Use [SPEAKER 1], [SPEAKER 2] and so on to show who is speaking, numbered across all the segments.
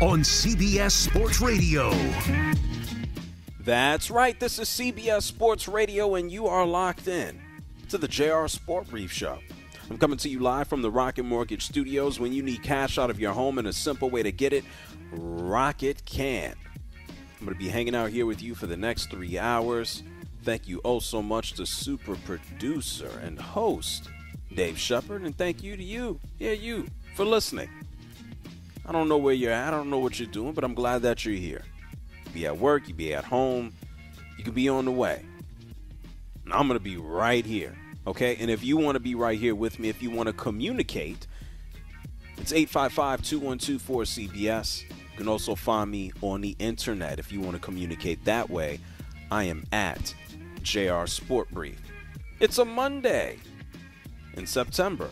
[SPEAKER 1] on CBS Sports Radio.
[SPEAKER 2] That's right. This is CBS Sports Radio, and you are locked in to the JR Sport Brief Show. I'm coming to you live from the Rocket Mortgage Studios. When you need cash out of your home and a simple way to get it, Rocket can. I'm going to be hanging out here with you for the next three hours. Thank you oh so much to super producer and host Dave Shepard, and thank you to you, yeah, you, for listening. I don't know where you're at, I don't know what you're doing, but I'm glad that you're here. You be at work, you be at home, you could be on the way. And I'm going to be right here, okay? And if you want to be right here with me, if you want to communicate, it's 855 212 4CBS. You can also find me on the internet if you want to communicate that way. I am at JR Sport Brief. It's a Monday in September.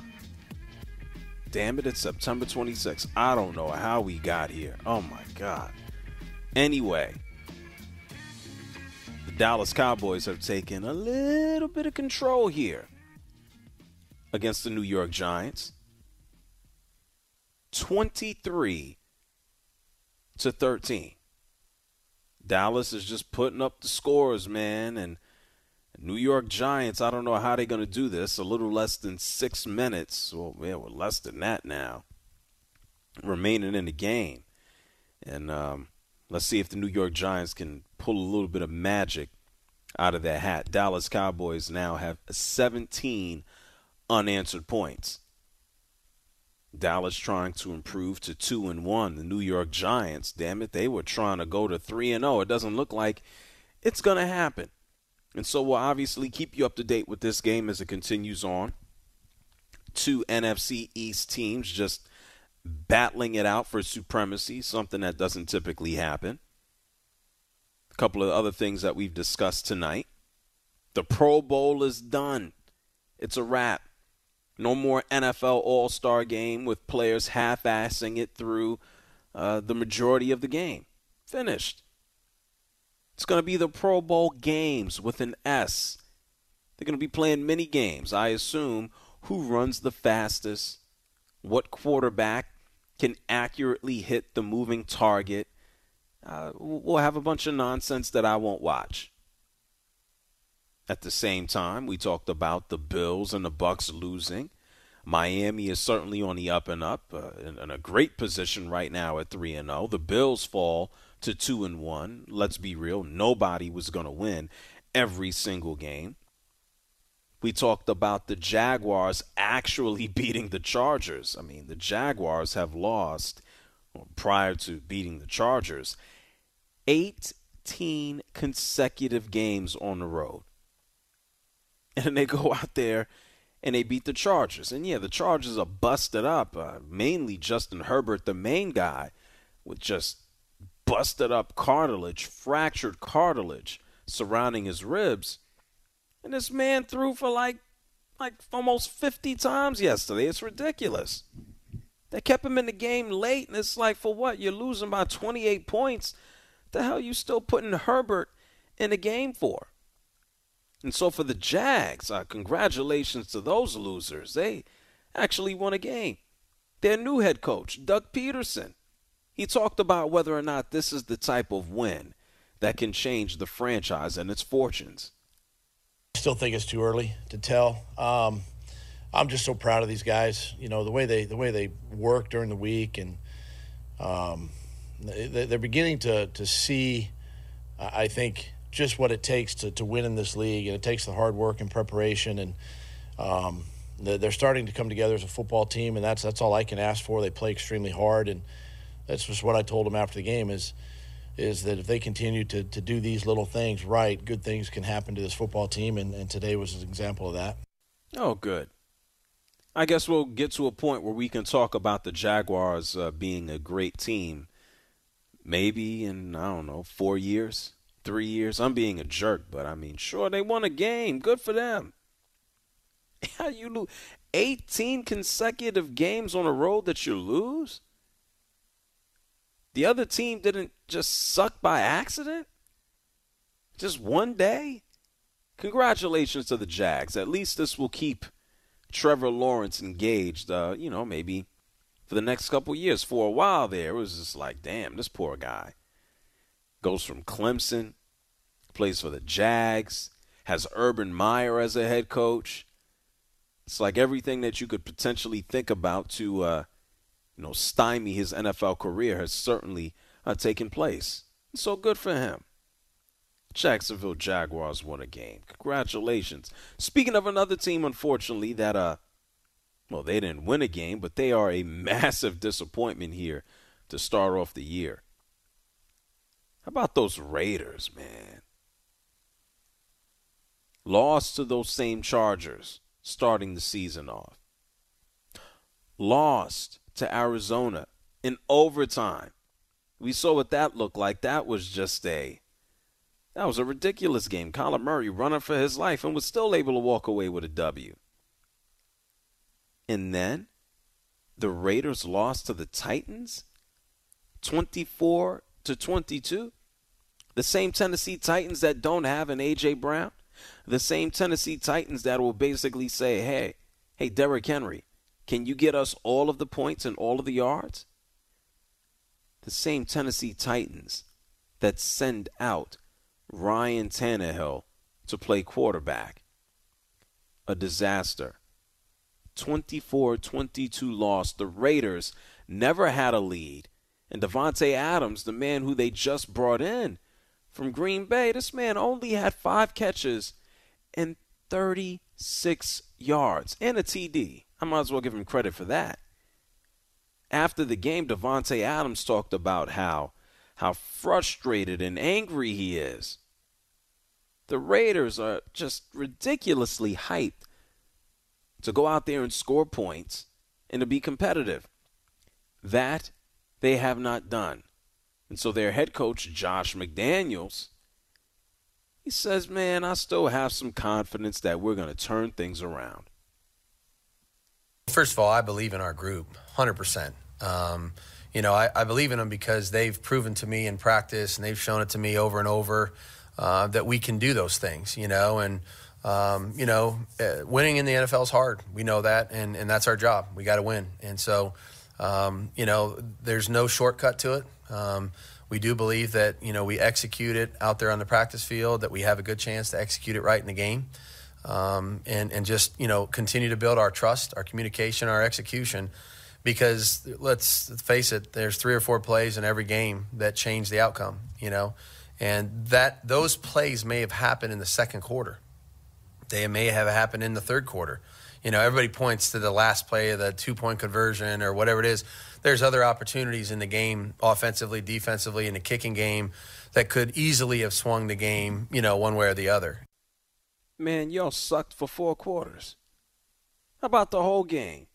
[SPEAKER 2] Damn it, it's September 26th. I don't know how we got here. Oh my God. Anyway, the Dallas Cowboys have taken a little bit of control here against the New York Giants. 23 to 13. Dallas is just putting up the scores, man, and New York Giants, I don't know how they're going to do this. A little less than six minutes, well, yeah, we're less than that now, remaining in the game. And um, let's see if the New York Giants can pull a little bit of magic out of their hat. Dallas Cowboys now have 17 unanswered points. Dallas trying to improve to 2 and 1. The New York Giants, damn it, they were trying to go to 3 and 0. It doesn't look like it's going to happen. And so we'll obviously keep you up to date with this game as it continues on. Two NFC East teams just battling it out for supremacy, something that doesn't typically happen. A couple of other things that we've discussed tonight. The Pro Bowl is done. It's a wrap. No more NFL All Star game with players half assing it through uh, the majority of the game. Finished. It's going to be the Pro Bowl games with an S. They're going to be playing mini games. I assume who runs the fastest, what quarterback can accurately hit the moving target. Uh, we'll have a bunch of nonsense that I won't watch. At the same time, we talked about the Bills and the Bucks losing. Miami is certainly on the up and up, uh, in, in, a great position right now at three and zero. Oh. The Bills fall to two and one. Let's be real, nobody was going to win every single game. We talked about the Jaguars actually beating the Chargers. I mean, the Jaguars have lost prior to beating the Chargers 18 consecutive games on the road. And they go out there and they beat the Chargers. And yeah, the Chargers are busted up. Uh, mainly Justin Herbert, the main guy, with just busted up cartilage, fractured cartilage surrounding his ribs. And this man threw for like like almost 50 times yesterday. It's ridiculous. They kept him in the game late, and it's like, for what? You're losing by 28 points. The hell you still putting Herbert in the game for? And so for the Jags, uh, congratulations to those losers. They actually won a game. Their new head coach, Doug Pederson, he talked about whether or not this is the type of win that can change the franchise and its fortunes.
[SPEAKER 3] I still think it's too early to tell. Um, I'm just so proud of these guys. You know the way they the way they work during the week and um, they're beginning to to see, I think, just what it takes to, to win in this league, and it takes the hard work and preparation, and um, they're starting to come together as a football team, and that's that's all I can ask for. They play extremely hard, and that's just what I told them after the game is is that if they continue to, to do these little things right, good things can happen to this football team, and, and today was an example of that.
[SPEAKER 2] Oh, good. I guess we'll get to a point where we can talk about the Jaguars uh, being a great team. Maybe in, I don't know, four years, three years. I'm being a jerk, but I mean, sure, they won a game. Good for them. How you lose 18 consecutive games on a road that you lose? The other team didn't just suck by accident? Just one day? Congratulations to the Jags. At least this will keep Trevor Lawrence engaged, uh, you know, maybe for the next couple years. For a while there, it was just like, damn, this poor guy. Goes from Clemson, plays for the Jags, has Urban Meyer as a head coach. It's like everything that you could potentially think about to uh, you know, stymie his NFL career has certainly uh, taken place. So good for him. Jacksonville Jaguars won a game. Congratulations. Speaking of another team, unfortunately, that uh, well, they didn't win a game, but they are a massive disappointment here to start off the year. How about those Raiders, man? Lost to those same Chargers starting the season off. Lost to Arizona in overtime. We saw what that looked like. That was just a that was a ridiculous game. Kyler Murray running for his life and was still able to walk away with a W. And then the Raiders lost to the Titans 24 to 22. The same Tennessee Titans that don't have an AJ Brown, the same Tennessee Titans that will basically say, "Hey, hey Derrick Henry, can you get us all of the points and all of the yards? The same Tennessee Titans that send out Ryan Tannehill to play quarterback. A disaster. 24 22 loss. The Raiders never had a lead. And Davante Adams, the man who they just brought in from Green Bay, this man only had five catches and 36 yards and a TD. I might as well give him credit for that. After the game, Davante Adams talked about how how frustrated and angry he is. The Raiders are just ridiculously hyped to go out there and score points and to be competitive. That they have not done. And so their head coach, Josh McDaniels, he says, Man, I still have some confidence that we're going to turn things around.
[SPEAKER 4] First of all, I believe in our group, 100%. Um, you know, I, I, believe in them because they've proven to me in practice and they've shown it to me over and over uh, that we can do those things, you know, and, um, you know, uh, winning in the NFL is hard. We know that, and, and that's our job. We got to win. And so, um, you know, there's no shortcut to it. Um, we do believe that, you know, we execute it out there on the practice field, that we have a good chance to execute it right in the game um, and and just you know continue to build our trust, our communication, our execution. Because let's face it, there's three or four plays in every game that change the outcome. You know, and that those plays may have happened in the second quarter. They may have happened in the third quarter. You know, everybody points to the last play of the two point conversion or whatever it is. There's other opportunities in the game, offensively, defensively, in the kicking game, that could easily have swung the game, you know, one way or the other
[SPEAKER 2] man, y'all sucked for four quarters. How about the whole game?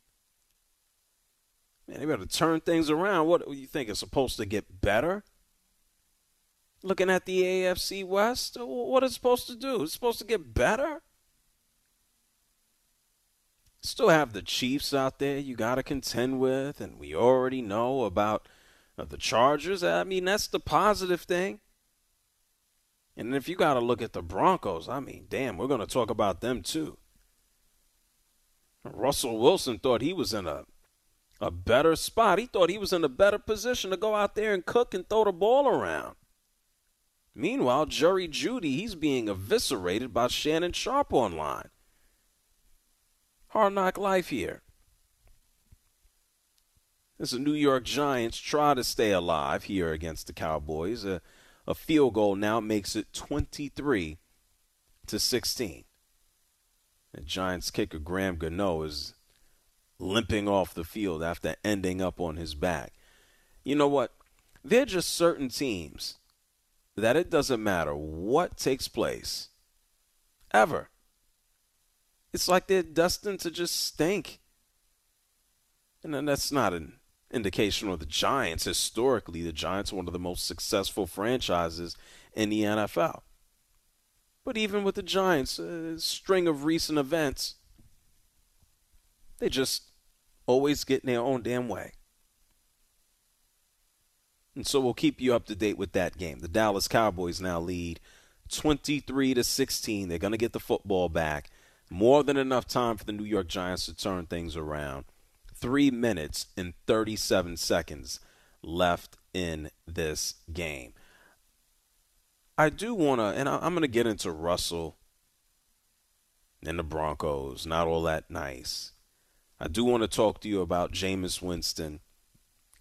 [SPEAKER 2] Man, they better turn things around. What you think is supposed to get better? Looking at the AFC West, what is supposed to do? It's supposed to get better? Still have the Chiefs out there you got to contend with, and we already know about uh, the Chargers. I mean, that's the positive thing. And if you got to look at the Broncos, I mean, damn, we're going to talk about them too. Russell Wilson thought he was in a a better spot. He thought he was in a better position to go out there and cook and throw the ball around. Meanwhile, Jerry Jeudy, he's being eviscerated by Shannon Sharpe online. Hard knock life here. as the New York Giants try to stay alive here against the Cowboys. A, a field goal now makes it 23 to 16. The Giants kicker Graham Gano is limping off the field after ending up on his back. You know what? There are just certain teams that it doesn't matter what takes place ever. It's like they're destined to just stink. And that's not an indication of the Giants. Historically, the Giants are one of the most successful franchises in the NFL. But even with the Giants, a string of recent events, they just always get in their own damn way. And so we'll keep you up to date with that game. The Dallas Cowboys now lead 23 to 16. They're going to get the football back. More than enough time for the New York Giants to turn things around. Three minutes and 37 seconds left in this game. I do want to, and I'm going to get into Russell and the Broncos. Not all that nice. I do want to talk to you about Jameis Winston.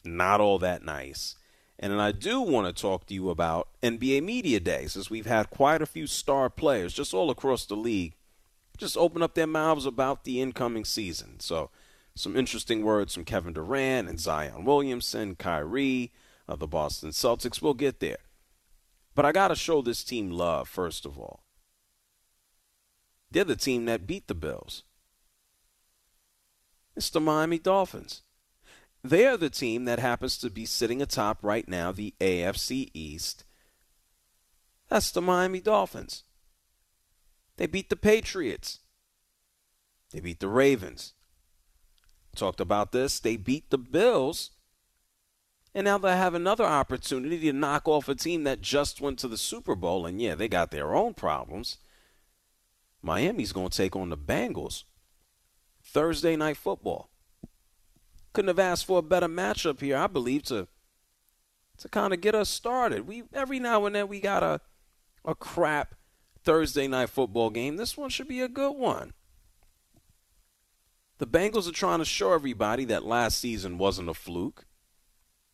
[SPEAKER 2] Not all that nice. And then I do want to talk to you about NBA Media Days, as we've had quite a few star players just all across the league just open up their mouths about the incoming season. So, some interesting words from Kevin Durant and Zion Williamson, Kyrie, uh, the Boston Celtics. We'll get there. But I got to show this team love, first of all. They're the team that beat the Bills. It's the Miami Dolphins. They are the team that happens to be sitting atop right now the AFC East. That's the Miami Dolphins. They beat the Patriots. They beat the Ravens. Talked about this. They beat the Bills. And now they have another opportunity to knock off a team that just went to the Super Bowl. And yeah, they got their own problems. Miami's going to take on the Bengals. Thursday night football. Couldn't have asked for a better matchup here, I believe, to to kind of get us started. We every now and then we got a a crap Thursday night football game. This one should be a good one. The Bengals are trying to show everybody that last season wasn't a fluke.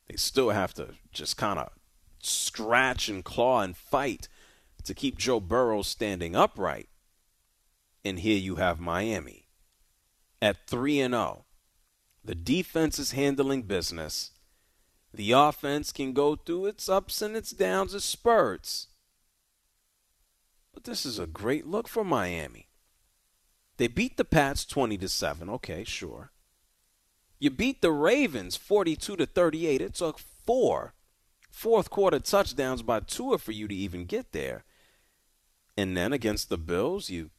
[SPEAKER 2] They still have to just kind of scratch and claw and fight to keep Joe Burrow standing upright. And here you have Miami at 3 and 0. The defense is handling business. The offense can go through its ups and its downs, its spurts. But this is a great look for Miami. They beat the Pats 20 to 7. Okay, sure. You beat the Ravens 42 to 38. It took four fourth quarter touchdowns by Tua for you to even get there. And then against the Bills, you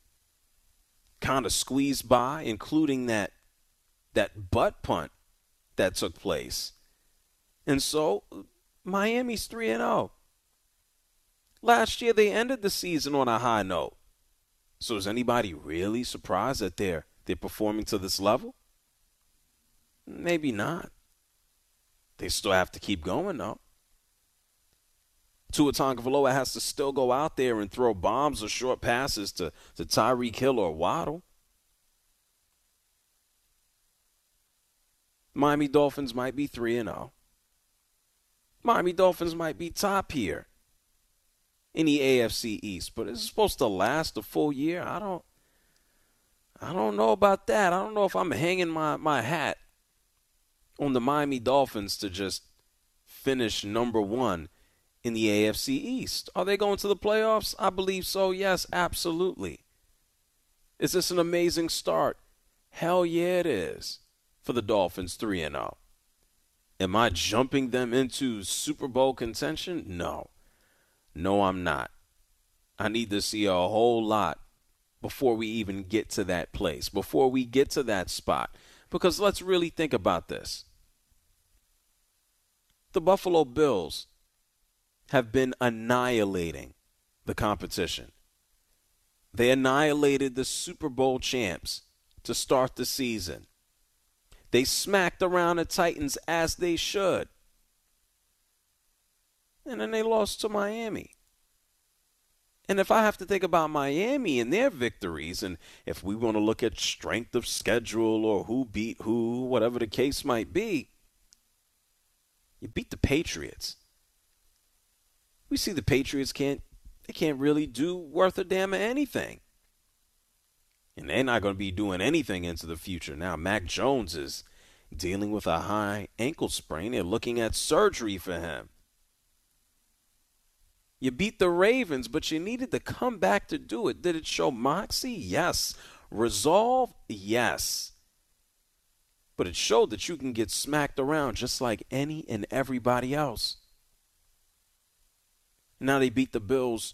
[SPEAKER 2] kind of squeezed by, including that that butt punt that took place. And so Miami's 3 and 0. Last year they ended the season on a high note. So is anybody really surprised that they're they're performing to this level? Maybe not. They still have to keep going though. Tua Tagovailoa has to still go out there and throw bombs or short passes to, to Tyreek Hill or Waddle. Miami Dolphins might be 3 and 0. Miami Dolphins might be top here in the AFC East, but it's supposed to last a full year. I don't I don't know about that. I don't know if I'm hanging my, my hat on the Miami Dolphins to just finish number 1 in the AFC East. Are they going to the playoffs? I believe so. Yes, absolutely. Is this an amazing start? Hell yeah, it is for the Dolphins 3 and 0. Am I jumping them into Super Bowl contention? No. No, I'm not. I need to see a whole lot before we even get to that place, before we get to that spot. Because let's really think about this. The Buffalo Bills have been annihilating the competition. They annihilated the Super Bowl champs to start the season. They smacked around the Titans as they should. And then they lost to Miami. And if I have to think about Miami and their victories, and if we want to look at strength of schedule or who beat who, whatever the case might be, You beat the Patriots. We see the Patriots can't they can't really do worth a damn of anything. And they're not going to be doing anything into the future. Now Mac Jones is dealing with a high ankle sprain. They're looking at surgery for him. You beat the Ravens, but you needed to come back to do it. Did it show moxie? Yes. Resolve? Yes. But it showed that you can get smacked around just like any and everybody else. Now they beat the Bills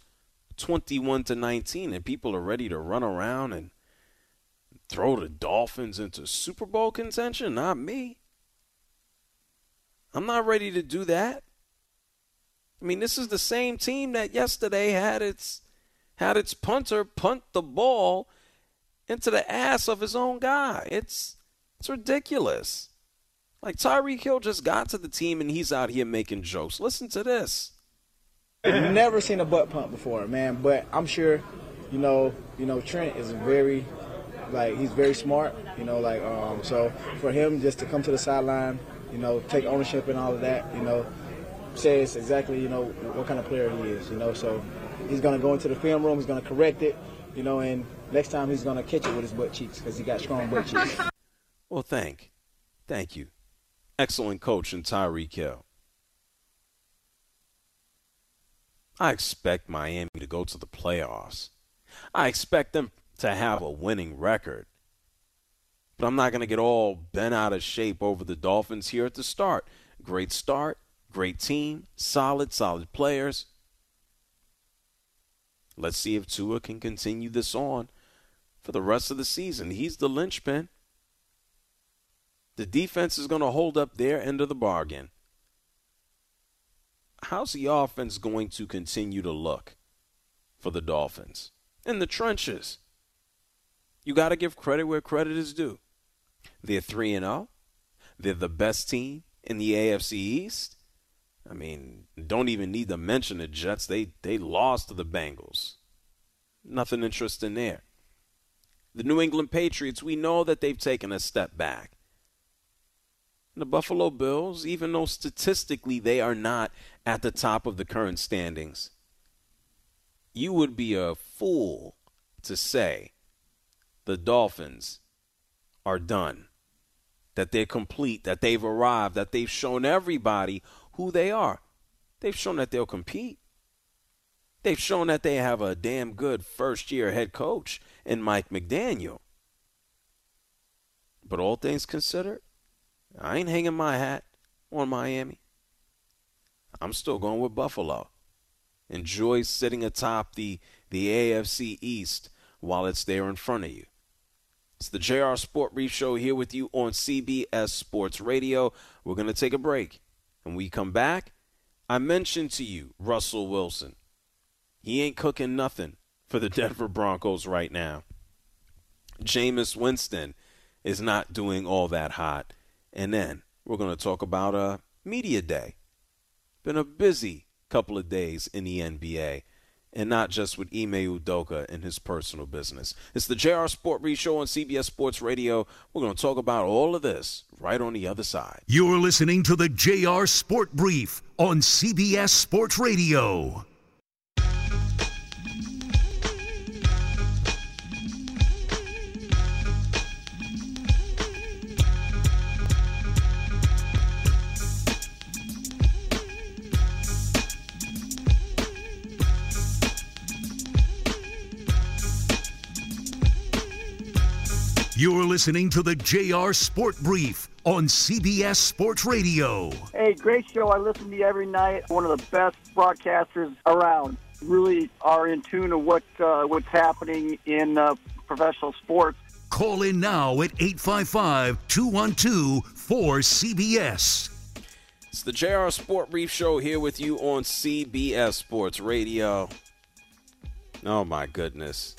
[SPEAKER 2] 21 to 19 and people are ready to run around and throw the Dolphins into Super Bowl contention, not me. I'm not ready to do that. I mean, this is the same team that yesterday had its had its punter punt the ball into the ass of his own guy. It's it's ridiculous. Like Tyreek Hill just got to the team and he's out here making jokes. Listen to this.
[SPEAKER 5] Never seen a butt pump before, man. But I'm sure, you know, you know, Trent is very, like, he's very smart. You know, like, um, so for him just to come to the sideline, you know, take ownership and all of that, you know, says exactly, you know, what kind of player he is, you know. So he's going to go into the film room, he's going to correct it, you know, and next time he's going to catch it with his butt cheeks because he got strong butt cheeks.
[SPEAKER 2] Well, thank, thank you. Excellent coach in Tyreek Hill. I expect Miami to go to the playoffs. I expect them to have a winning record. But I'm not going to get all bent out of shape over the Dolphins here at the start. Great start, Great team, solid, solid players. Let's see if Tua can continue this on for the rest of the season. He's the linchpin. The defense is going to hold up their end of the bargain. How's the offense going to continue to look for the Dolphins? In the trenches. You got to give credit where credit is due. They're 3 and 0. They're the best team in the AFC East. I mean, don't even need to mention the Jets. They they lost to the Bengals. Nothing interesting there. The New England Patriots, we know that they've taken a step back. The Buffalo Bills, even though statistically they are not at the top of the current standings, you would be a fool to say the Dolphins are done, that they're complete, that they've arrived, that they've shown everybody who they are. They've shown that they'll compete. They've shown that they have a damn good first year head coach in Mike McDaniel. But all things considered, I ain't hanging my hat on Miami. I'm still going with Buffalo. Enjoy sitting atop the, the AFC East while it's there in front of you. It's the JR Sport Brief Show here with you on CBS Sports Radio. We're going to take a break. When we come back, I mentioned to you Russell Wilson. He ain't cooking nothing for the Denver Broncos right now. Jameis Winston is not doing all that hot. And then we're going to talk about a media day. Been a busy couple of days in the NBA and not just with Ime Udoka and his personal business. It's the JR Sport Brief Show on CBS Sports Radio. We're going to talk about all of this right on the other side.
[SPEAKER 1] You're listening to the JR Sport Brief on CBS Sports Radio. You're listening to the JR Sport Brief on CBS Sports Radio.
[SPEAKER 6] Hey, great show. I listen to you every night. One of the best broadcasters around. Really are in tune of what uh, what's happening in uh, professional sports.
[SPEAKER 1] Call in now at 855 212 4CBS.
[SPEAKER 2] It's the JR Sport Brief Show here with you on CBS Sports Radio. Oh, my goodness.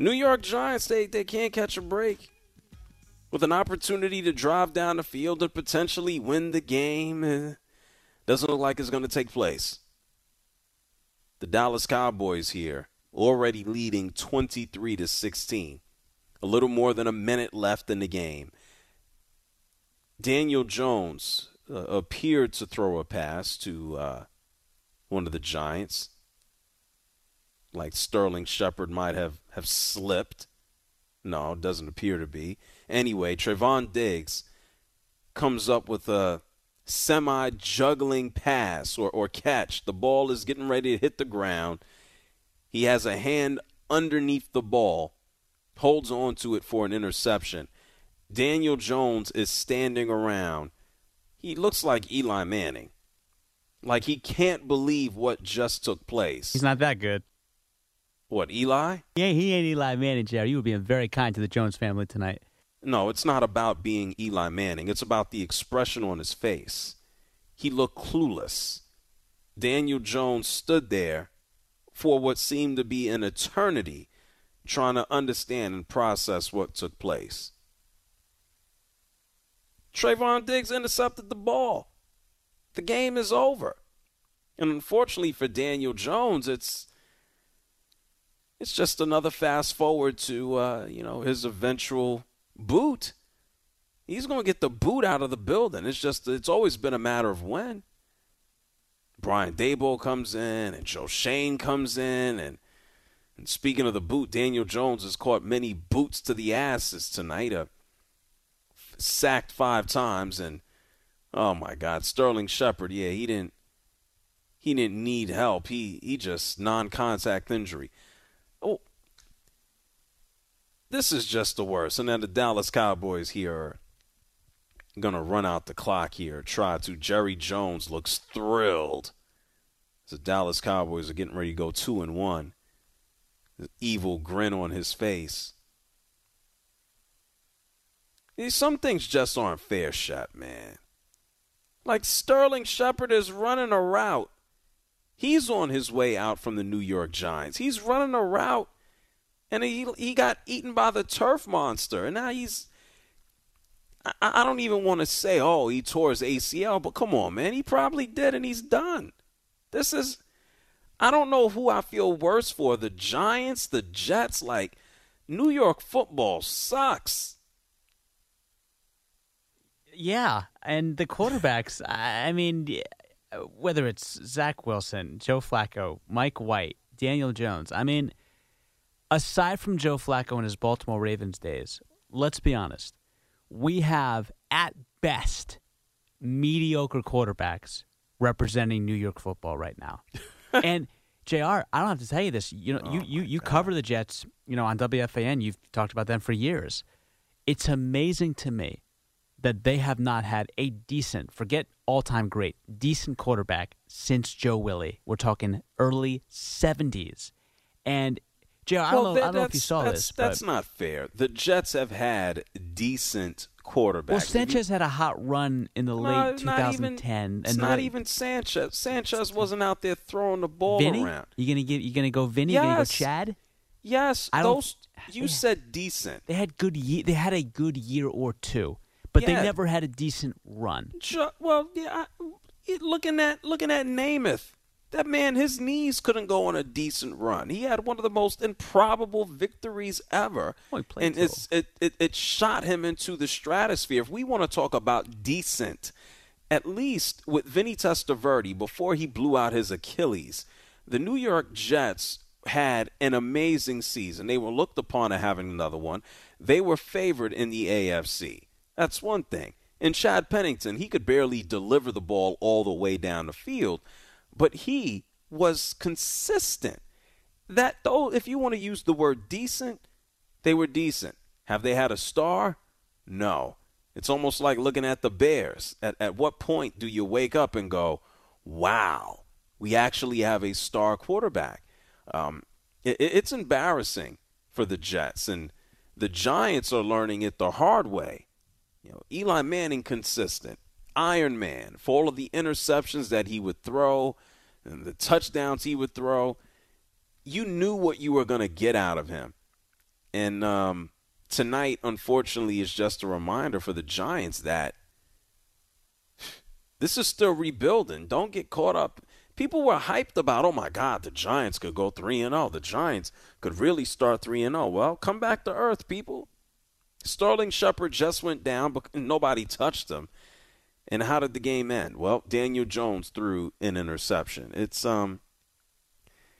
[SPEAKER 2] New York Giants, they, they can't catch a break. With an opportunity to drive down the field and potentially win the game, eh, doesn't look like it's going to take place. The Dallas Cowboys here, already leading 23 to 16. A little more than a minute left in the game. Daniel Jones uh, appeared to throw a pass to uh, one of the Giants, like Sterling Shepard might have, have slipped. No, it doesn't appear to be. Anyway, Trevon Diggs comes up with a semi juggling pass or, or catch. The ball is getting ready to hit the ground. He has a hand underneath the ball, holds on to it for an interception. Daniel Jones is standing around. He looks like Eli Manning. Like he can't believe what just took place.
[SPEAKER 7] He's not that good.
[SPEAKER 2] What, Eli?
[SPEAKER 7] Yeah, he ain't Eli Manning, Jerry. You were being very kind to the Jones family tonight.
[SPEAKER 2] No, it's not about being Eli Manning. It's about the expression on his face. He looked clueless. Daniel Jones stood there for what seemed to be an eternity trying to understand and process what took place. Trevon Diggs intercepted the ball. The game is over. And unfortunately for Daniel Jones, it's it's just another fast forward to uh, you know his eventual boot. He's going to get the boot out of the building. It's just it's always been a matter of when. Brian Daboll comes in and Joe Schoen comes in and and speaking of the boot, Daniel Jones has caught many boots to the asses tonight. Uh, sacked five times and oh my God, Sterling Shepard, yeah, he didn't he didn't need help. He he just non-contact injury. This is just the worst. And then the Dallas Cowboys here are gonna run out the clock here. Try to. Jerry Jones looks thrilled. The Dallas Cowboys are getting ready to go two and one. The evil grin on his face. Some things just aren't fair, Shep, man. Like Sterling Shepard is running a route. He's on his way out from the New York Giants. He's running a route, and he he got eaten by the turf monster, and now he's. I, I don't even want to say, oh, he tore his ACL, but come on, man, he probably did, and he's done. This is. I don't know who I feel worse for the Giants, the Jets. Like, New York football sucks.
[SPEAKER 7] Yeah, and the quarterbacks. I mean, whether it's Zach Wilson, Joe Flacco, Mike White, Daniel Jones. I mean, aside from Joe Flacco in his Baltimore Ravens days, let's be honest. We have at best mediocre quarterbacks representing New York football right now. and Jr., I don't have to tell you this. You know, oh you you, you cover the Jets. You know, on WFAN, you've talked about them for years. It's amazing to me that they have not had a decent, forget all time great, decent quarterback since Joe Willie. We're talking early 70s. And, JR, I don't, know, that, I don't know if you saw
[SPEAKER 2] that's,
[SPEAKER 7] this.
[SPEAKER 2] That's not fair. The Jets have had decent quarterbacks.
[SPEAKER 7] Well, Sanchez had a hot run in the late 2010.
[SPEAKER 2] Even,
[SPEAKER 7] and
[SPEAKER 2] not even Sanchez. Sanchez wasn't out there throwing the ball
[SPEAKER 7] Vinny?
[SPEAKER 2] around.
[SPEAKER 7] You gonna give? You gonna go Vinny?
[SPEAKER 2] Yes.
[SPEAKER 7] You gonna go Chad?
[SPEAKER 2] Yes.
[SPEAKER 7] I
[SPEAKER 2] those. You said decent.
[SPEAKER 7] They had good. Ye- they had a good year or two but
[SPEAKER 2] Yeah.
[SPEAKER 7] they never had a decent run.
[SPEAKER 2] Well, yeah. I, looking at looking at Namath, that man, his knees couldn't go on a decent run. He had one of the most improbable victories ever,
[SPEAKER 7] Oh,
[SPEAKER 2] and it's, it, it it shot him into the stratosphere. If we want to talk about decent, at least with Vinny Testaverde before he blew out his Achilles, the New York Jets had an amazing season. They were looked upon as having another one. They were favored in the AFC. That's one thing. And Chad Pennington, he could barely deliver the ball all the way down the field, but he was consistent. That though, if you want to use the word decent, they were decent. Have they had a star? No. It's almost like looking at the Bears. At, at what point do you wake up and go, wow, we actually have a star quarterback? Um, it, it's embarrassing for the Jets, and the Giants are learning it the hard way. You know, Eli Manning consistent, Iron Man for all of the interceptions that he would throw and the touchdowns he would throw. You knew what you were going to get out of him. And um, tonight, unfortunately, is just a reminder for the Giants that this is still rebuilding. Don't get caught up. People were hyped about, oh my God, the Giants could go 3 and 0. The Giants could really start 3 and 0. Well, come back to earth, people. Sterling Shepard just went down, but nobody touched him. And how did the game end? Well, Daniel Jones threw an interception. It's um,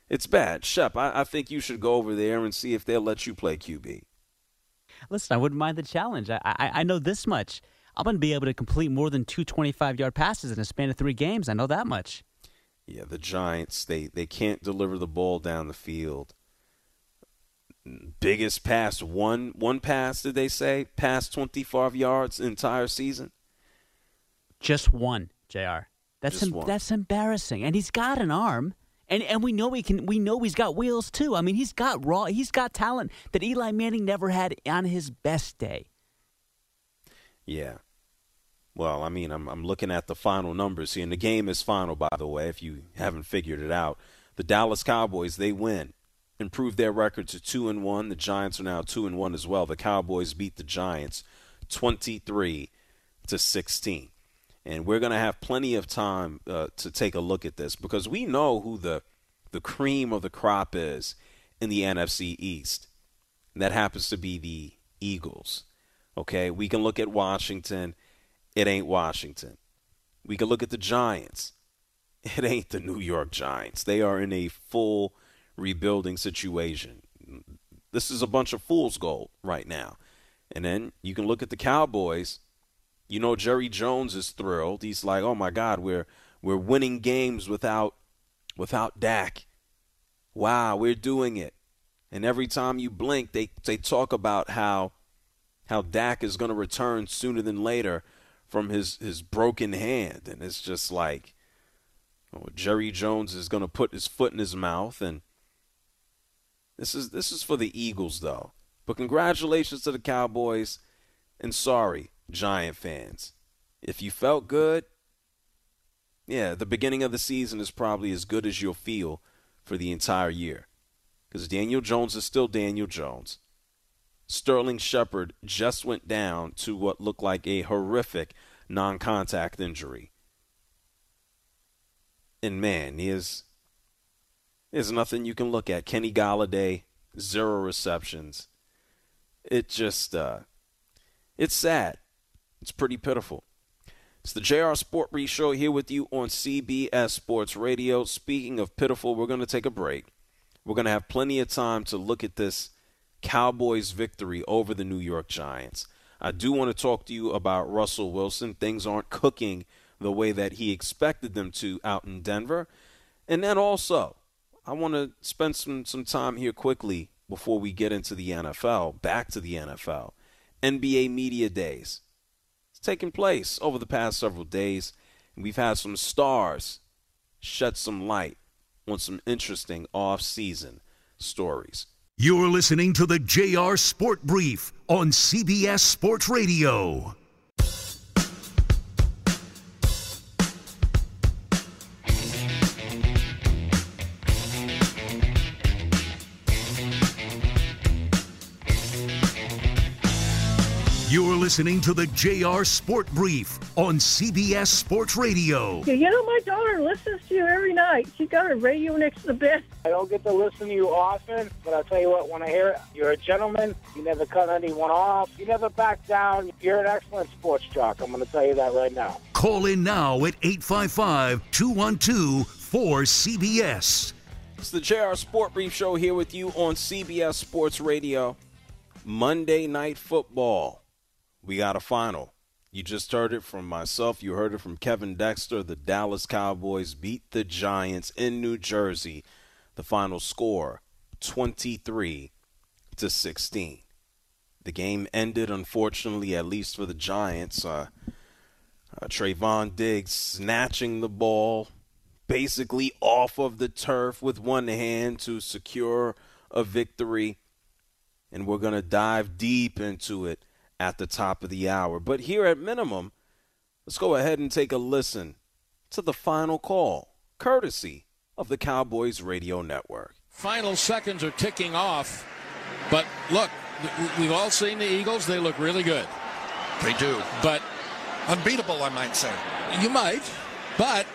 [SPEAKER 2] it's bad. Shep, I, I think you should go over there and see if they'll let you play QB.
[SPEAKER 7] Listen, I wouldn't mind the challenge. I, I, I know this much. I'm going to be able to complete more than two 25 yard passes in a span of three games. I know that much.
[SPEAKER 2] Yeah, the Giants, they, they can't deliver the ball down the field. Biggest pass, one one pass, did they say? Past 25 yards entire season?
[SPEAKER 7] Just one, JR. That's em- that's embarrassing. And he's got an arm. And and we know he can we know he's got wheels too. I mean, he's got raw he's got talent that Eli Manning never had on his best day.
[SPEAKER 2] Yeah. Well, I mean, I'm I'm looking at the final numbers here, and the game is final, by the way, if you haven't figured it out. The Dallas Cowboys they win, improve their record to two and one. The Giants are now two and one as well. The Cowboys beat the Giants, twenty three to sixteen, and we're gonna have plenty of time uh, to take a look at this because we know who the the cream of the crop is in the NFC East. And that happens to be the Eagles. Okay, we can look at Washington it ain't Washington. We can look at the Giants. It ain't the New York Giants. They are in a full rebuilding situation. This is a bunch of fool's gold right now. And then you can look at the Cowboys. You know Jerry Jones is thrilled. He's like, "Oh my God, we're we're winning games without without Dak. Wow, we're doing it." And every time you blink, they they talk about how how Dak is going to return sooner than later from his, his broken hand. And it's just like oh, Jerry Jones is going to put his foot in his mouth. And this is, this is for the Eagles, though. But congratulations to the Cowboys. And sorry, Giant fans. If you felt good, yeah, the beginning of the season is probably as good as you'll feel for the entire year. Because Daniel Jones is still Daniel Jones. Sterling Shepard just went down to what looked like a horrific non contact injury. And man, there's, there's nothing you can look at. Kenny Golladay, zero receptions. It just, uh, it's sad. It's pretty pitiful. It's the JR Sport Brief Show here with you on CBS Sports Radio. Speaking of pitiful, we're going to take a break. We're going to have plenty of time to look at this Cowboys' victory over the New York Giants. I do want to talk to you about Russell Wilson. Things aren't cooking the way that he expected them to out in Denver. And then also, I want to spend some, some time here quickly before we get into the NFL, back to the NFL. NBA Media Days. Taken place over the past several days, and we've had some stars shed some light on some interesting off-season stories.
[SPEAKER 1] You're listening to the JR Sport Brief on CBS Sports Radio. Listening to the JR Sport Brief on CBS Sports Radio.
[SPEAKER 8] You know, my daughter listens to you every night. She got her radio next to the bed.
[SPEAKER 9] I don't get to listen to you often, but I'll tell you what, when I hear it, you're a gentleman. You never cut anyone off. You never back down. You're an excellent sports jock. I'm going to tell you that right now.
[SPEAKER 1] Call in now at 855 212 4CBS.
[SPEAKER 2] It's the JR Sport Brief Show here with you on CBS Sports Radio. Monday Night Football we got a final. You just heard it from myself. You heard it from Kevin Dexter. The Dallas Cowboys beat the Giants in New Jersey. The final score 23 to 16. The game ended, unfortunately, at least for the Giants. Uh, uh, Trevon Diggs snatching the ball basically off of the turf with one hand to secure a victory. And we're going to dive deep into it at the top of the hour. But here at minimum, let's go ahead and take a listen to the final call, courtesy of the Cowboys Radio Network.
[SPEAKER 10] Final seconds are ticking off, but look, we've all seen the Eagles. They look really good.
[SPEAKER 11] They do.
[SPEAKER 10] But
[SPEAKER 11] unbeatable, I might say.
[SPEAKER 10] You might, but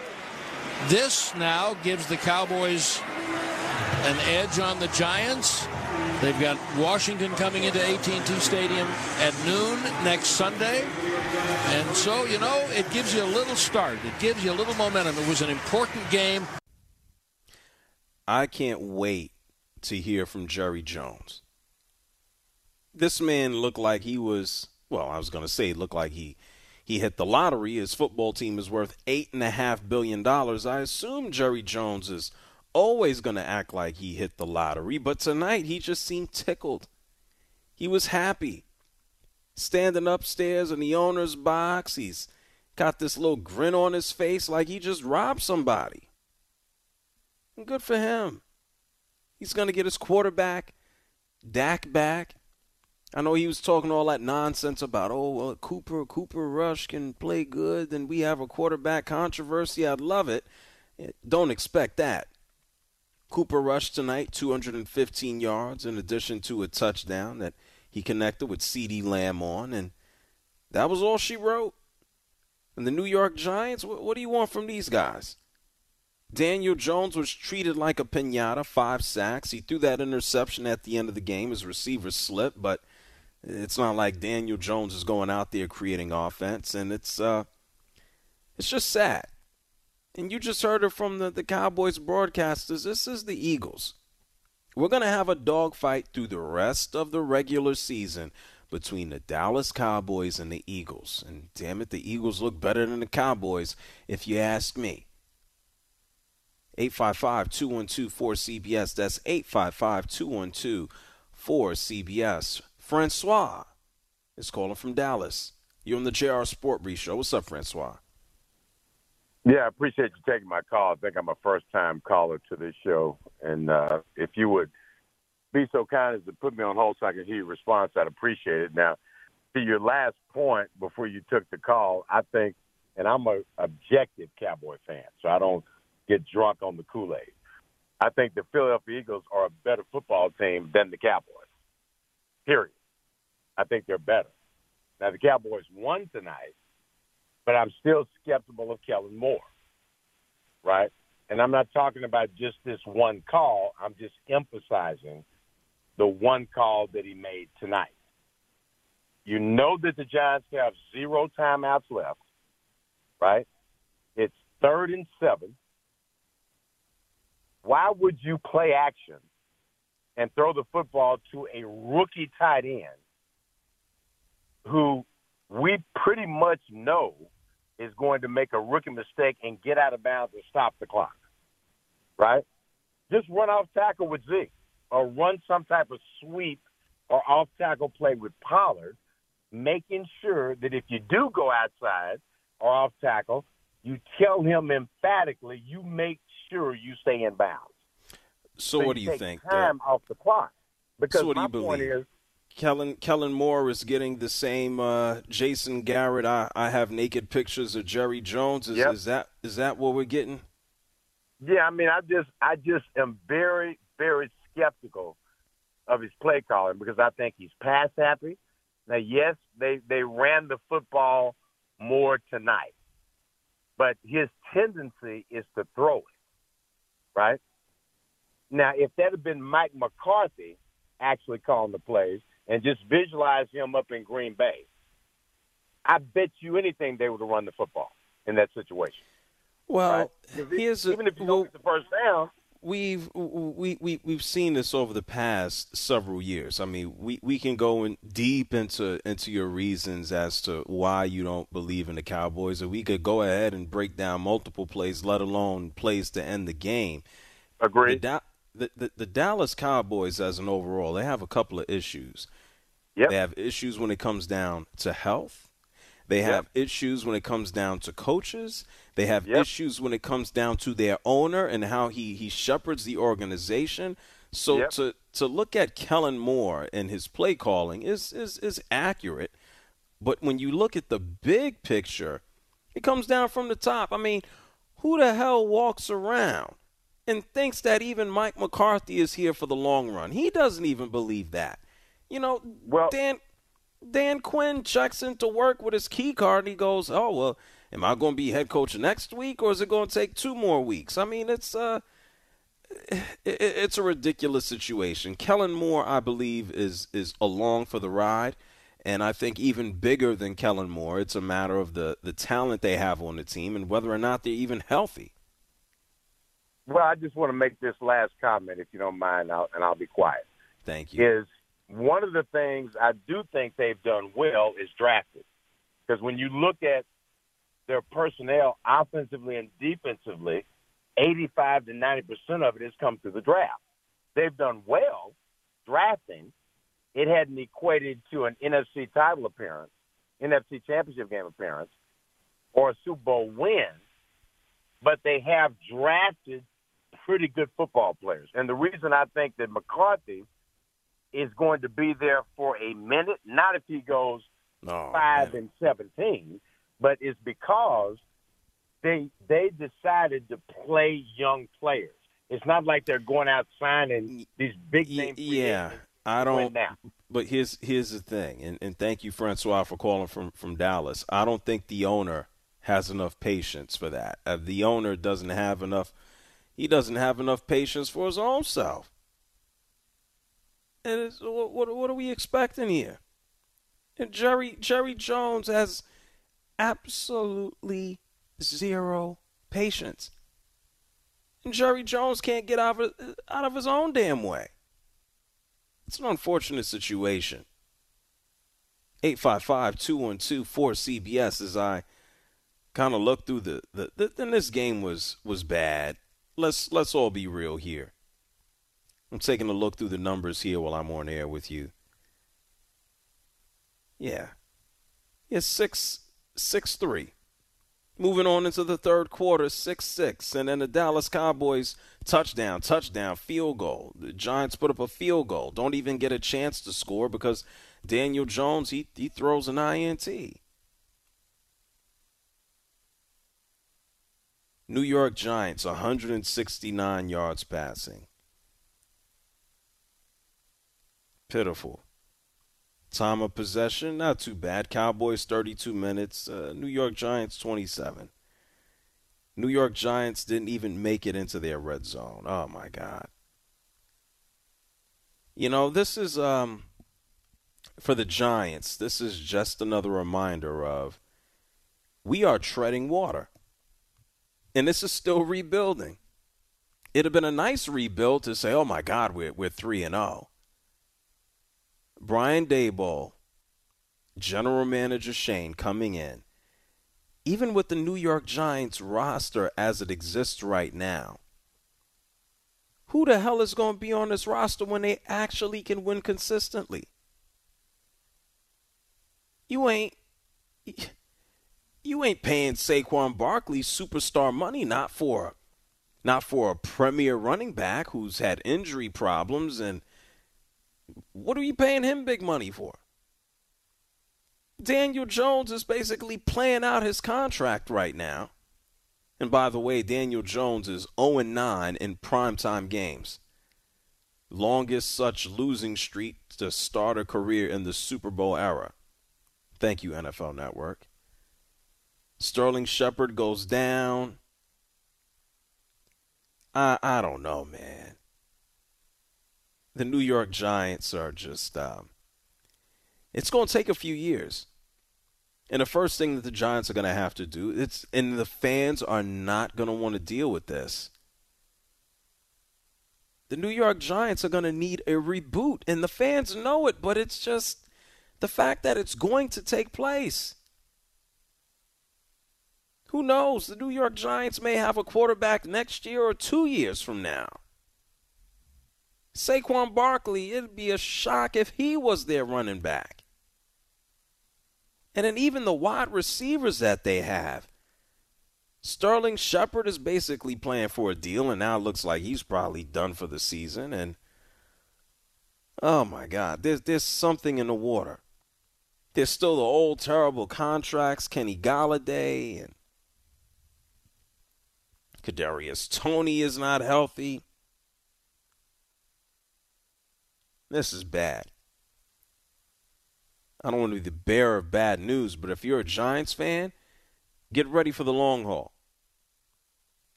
[SPEAKER 10] this now gives the Cowboys an edge on the Giants They've got Washington coming into AT&T Stadium at noon next Sunday. And so, you know, it gives you a little start. It gives you a little momentum. It was an important game.
[SPEAKER 2] I can't wait to hear from Jerry Jones. This man looked like he was, well, I was going to say, looked like he he hit the lottery. His football team is worth eight and a half billion dollars. I assume Jerry Jones is always going to act like he hit the lottery, but tonight he just seemed tickled. He was happy. Standing upstairs in the owner's box, he's got this little grin on his face like he just robbed somebody. And good for him. He's going to get his quarterback, Dak, back. I know he was talking all that nonsense about, oh, well, Cooper, Cooper Rush can play good, then we have a quarterback controversy. I'd love it. Don't expect that. Cooper rushed tonight, 215 yards, in addition to a touchdown that he connected with CeeDee Lamb on, and that was all she wrote. And the New York Giants, what, what do you want from these guys? Daniel Jones was treated like a pinata, five sacks. He threw that interception at the end of the game. His receiver slipped, but – it's not like Daniel Jones is going out there creating offense, and it's uh, it's just sad. And you just heard it from the, the Cowboys broadcasters. This is the Eagles. We're going to have a dogfight through the rest of the regular season between the Dallas Cowboys and the Eagles. And damn it, the Eagles look better than the Cowboys, if you ask me. 855 212 4CBS. That's 855 212 4CBS. Francois is calling from Dallas. You're on the JR Sport Brief Show. What's up, Francois?
[SPEAKER 12] Yeah, I appreciate you taking my call. I think I'm a first time caller to this show. And uh, if you would be so kind as to put me on hold so I can hear your response, I'd appreciate it. Now, to your last point before you took the call, I think, and I'm a objective Cowboy fan, so I don't get drunk on the Kool Aid. I think the Philadelphia Eagles are a better football team than the Cowboys. Period. I think they're better. Now the Cowboys won tonight, but I'm still skeptical of Kellen Moore. Right? And I'm not talking about just this one call. I'm just emphasizing the one call that he made tonight. You know that the Giants have zero timeouts left, right? It's third and seven. Why would you play action and throw the football to a rookie tight end who we pretty much know is going to make a rookie mistake and get out of bounds and stop the clock, right? Just run off tackle with Zeke or run some type of sweep or off tackle play with Pollard, making sure that if you do go outside or off tackle, you tell him emphatically you make sure you stay in bounds.
[SPEAKER 2] So, so what do you think?
[SPEAKER 12] Time off the clock. Because
[SPEAKER 2] so what do
[SPEAKER 12] my
[SPEAKER 2] you believe?
[SPEAKER 12] point is,
[SPEAKER 2] Kellen Kellen Moore is getting the same uh, Jason Garrett. I, I have naked pictures of Jerry Jones. Is,
[SPEAKER 12] Yep.
[SPEAKER 2] is that is that what we're getting?
[SPEAKER 12] Yeah, I mean, I just, I just am very, very skeptical of his play calling because I think he's pass happy. Now, yes, they they ran the football more tonight, but his tendency is to throw it, right? Now, if that had been Mike McCarthy actually calling the plays and just visualize him up in Green Bay, I bet you anything they would have run the football in that situation.
[SPEAKER 2] Well,
[SPEAKER 12] right?
[SPEAKER 2] Here's a-
[SPEAKER 12] even if you don't get the first down,
[SPEAKER 2] We've we, we we've seen this over the past several years. I mean, we, we can go in deep into into your reasons as to why you don't believe in the Cowboys, or we could go ahead and break down multiple plays, let alone plays to end the game.
[SPEAKER 12] Agreed.
[SPEAKER 2] The, the, the, the Dallas Cowboys, as an overall, they have a couple of issues.
[SPEAKER 12] Yep.
[SPEAKER 2] They have issues when it comes down to health. They have issues when it comes down to coaches. They have
[SPEAKER 12] Yep.
[SPEAKER 2] issues when it comes down to their owner and how he, he shepherds the organization. So
[SPEAKER 12] Yep.
[SPEAKER 2] to to look at Kellen Moore and his play calling is, is is accurate, but when you look at the big picture, it comes down from the top. I mean, who the hell walks around and thinks that even Mike McCarthy is here for the long run? He doesn't even believe that. You know,
[SPEAKER 12] Well-
[SPEAKER 2] Dan Dan Quinn checks into work with his key card and he goes, "Oh well, am I going to be head coach next week or is it going to take two more weeks?" I mean, it's uh, it, it's a ridiculous situation. Kellen Moore, I believe, is is along for the ride, And I think even bigger than Kellen Moore, it's a matter of the, the talent they have on the team and whether or not they're even healthy.
[SPEAKER 12] Well, I just want to make this last comment, if you don't mind, I'll, and I'll be quiet.
[SPEAKER 2] Thank you.
[SPEAKER 12] Is one of the things I do think they've done well is drafted. Because when you look at their personnel offensively and defensively, 85 to 90% of it has come through the draft. They've done well drafting. It hadn't equated to an NFC title appearance, NFC championship game appearance, or a Super Bowl win, but they have drafted pretty good football players. And the reason I think that McCarthy is going to be there for a minute, not if he goes
[SPEAKER 2] oh,
[SPEAKER 12] five
[SPEAKER 2] man.
[SPEAKER 12] and seventeen, but it's because they they decided to play young players. It's not like they're going out signing these big name.
[SPEAKER 2] Yeah, I don't.
[SPEAKER 12] now.
[SPEAKER 2] But here's here's the thing, and, and thank you, Francois, for calling from from Dallas. I don't think the owner has enough patience for that. Uh, the owner doesn't have enough. He doesn't have enough patience for his own self. And what, what what are we expecting here? And Jerry Jerry Jones has absolutely zero patience. And Jerry Jones can't get out of, out of his own damn way. It's an unfortunate situation. 855-212-4CBS as I kind of looked through the, the, the then this game was was bad. Let's let's all be real here. I'm taking a look through the numbers here while I'm on air with you. Yeah. Yeah, six six three. Moving on into the third quarter, 6 6. And then the Dallas Cowboys touchdown, touchdown, field goal. The Giants put up a field goal. Don't even get a chance to score because Daniel Jones, he, he throws an INT. New York Giants, 169 yards passing. Pitiful. Time of possession, not too bad. Cowboys 32 minutes. Uh, New York Giants 27. New York Giants didn't even make it into their red zone. Oh my God. You know, this is um for the Giants. This is just another reminder of we are treading water. And this is still rebuilding. It'd have been a nice rebuild to say, "Oh my God, we're we're three and zero." Brian Daboll, general manager Schoen coming in, even with the New York Giants roster as it exists right now, who the hell is going to be on this roster when they actually can win consistently? You ain't you ain't paying Saquon Barkley superstar money not for not for a premier running back who's had injury problems and what are you paying him big money for? Daniel Jones is basically playing out his contract right now. And by the way, Daniel Jones is 0 9 in primetime games. Longest such losing streak to start a career in the Super Bowl era. Thank you, NFL Network. Sterling Shepard goes down. I I don't know, man the New York Giants are just. Um, it's going to take a few years. And the first thing that the Giants are going to have to do, it's and the fans are not going to want to deal with this. The New York Giants are going to need a reboot, and the fans know it, but it's just the fact that it's going to take place. Who knows? The New York Giants may have a quarterback next year or two years from now. Saquon Barkley, it'd be a shock if he was their running back. And then even the wide receivers that they have. Sterling Shepard is basically playing for a deal, and now it looks like he's probably done for the season. And oh my God, there's there's something in the water. There's still the old terrible contracts, Kenny Golladay and Kadarius Toney is not healthy. This is bad. I don't want to be the bearer of bad news, but if you're a Giants fan, get ready for the long haul.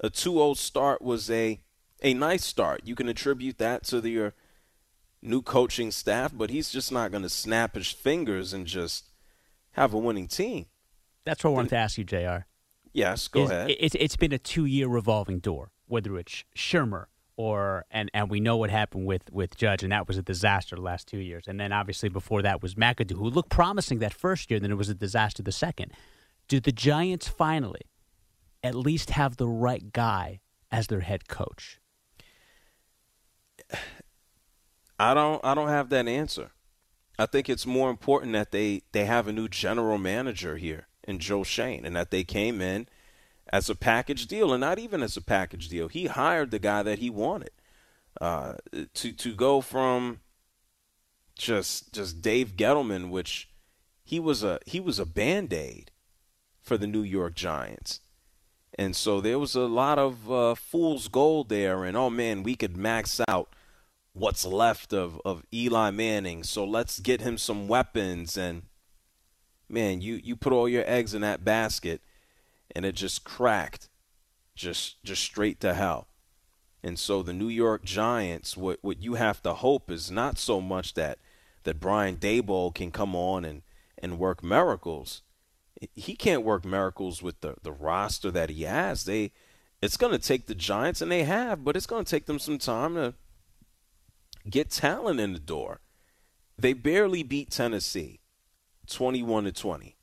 [SPEAKER 2] A 2 0 start was a, a nice start. You can attribute that to the, your, new coaching staff, but he's just not going to snap his fingers and just have a winning team.
[SPEAKER 7] That's what I wanted to ask you, Jr.
[SPEAKER 2] Yes, go
[SPEAKER 7] Is-
[SPEAKER 2] ahead.
[SPEAKER 7] It's it's been a two year revolving door, whether it's Shurmur or and and we know what happened with with Judge, and that was a disaster the last two years. And then obviously before that was McAdoo, who looked promising that first year, then it was a disaster the second. Do the Giants finally at least have the right guy as their head coach?
[SPEAKER 2] I don't I don't have that answer. I think it's more important that they they have a new general manager here in Joe Schoen and that they came in as a package deal and not even as a package deal. He hired the guy that he wanted. Uh, to to go from just just Dave Gettleman, which he was a he was a band-aid for the New York Giants. And so there was a lot of uh, fool's gold there, and oh man, we could max out what's left of, of Eli Manning. So let's get him some weapons. And man, you, you put all your eggs in that basket, and it just cracked, just just straight to hell. And so the New York Giants, what what you have to hope is not so much that that Brian Daboll can come on and, and work miracles. He can't work miracles with the, the roster that he has. They it's gonna take the Giants and they have, but it's gonna take them some time to get talent in the door. They barely beat Tennessee 21 to 20.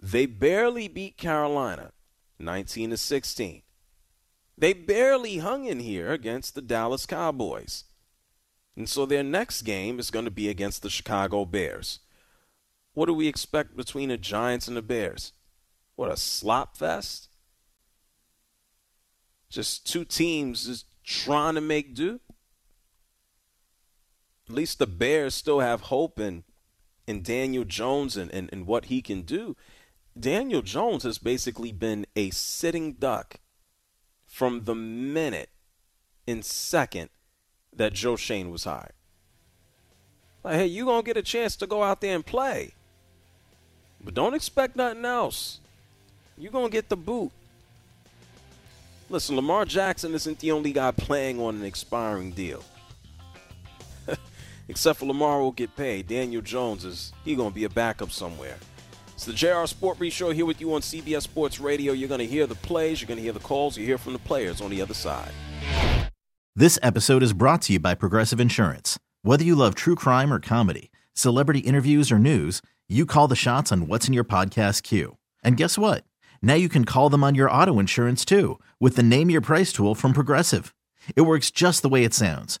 [SPEAKER 2] They barely beat Carolina 19 to 16. They barely hung in here against the Dallas Cowboys. And so their next game is going to be against the Chicago Bears. What do we expect between the Giants and the Bears? What a slop fest. Just two teams just trying to make do. At least the Bears still have hope in in Daniel Jones and, and, and what he can do. Daniel Jones has basically been a sitting duck from the minute in second that Joe Schoen was hired. Like, hey, you're going to get a chance to go out there and play. But don't expect nothing else. You're going to get the boot. Listen, Lamar Jackson isn't the only guy playing on an expiring deal. Except for Lamar will get paid. Daniel Jones is he to be a backup somewhere. It's the JR Sport Brief Show here with you on CBS Sports Radio. You're to hear the plays, you're to hear the calls, you hear from the players on the other side.
[SPEAKER 13] This episode is brought to you by Progressive Insurance. Whether you love true crime or comedy, celebrity interviews or news, you call the shots on what's in your podcast queue. And guess what? Now you can call them on your auto insurance too with the Name Your Price tool from Progressive. It works just the way it sounds.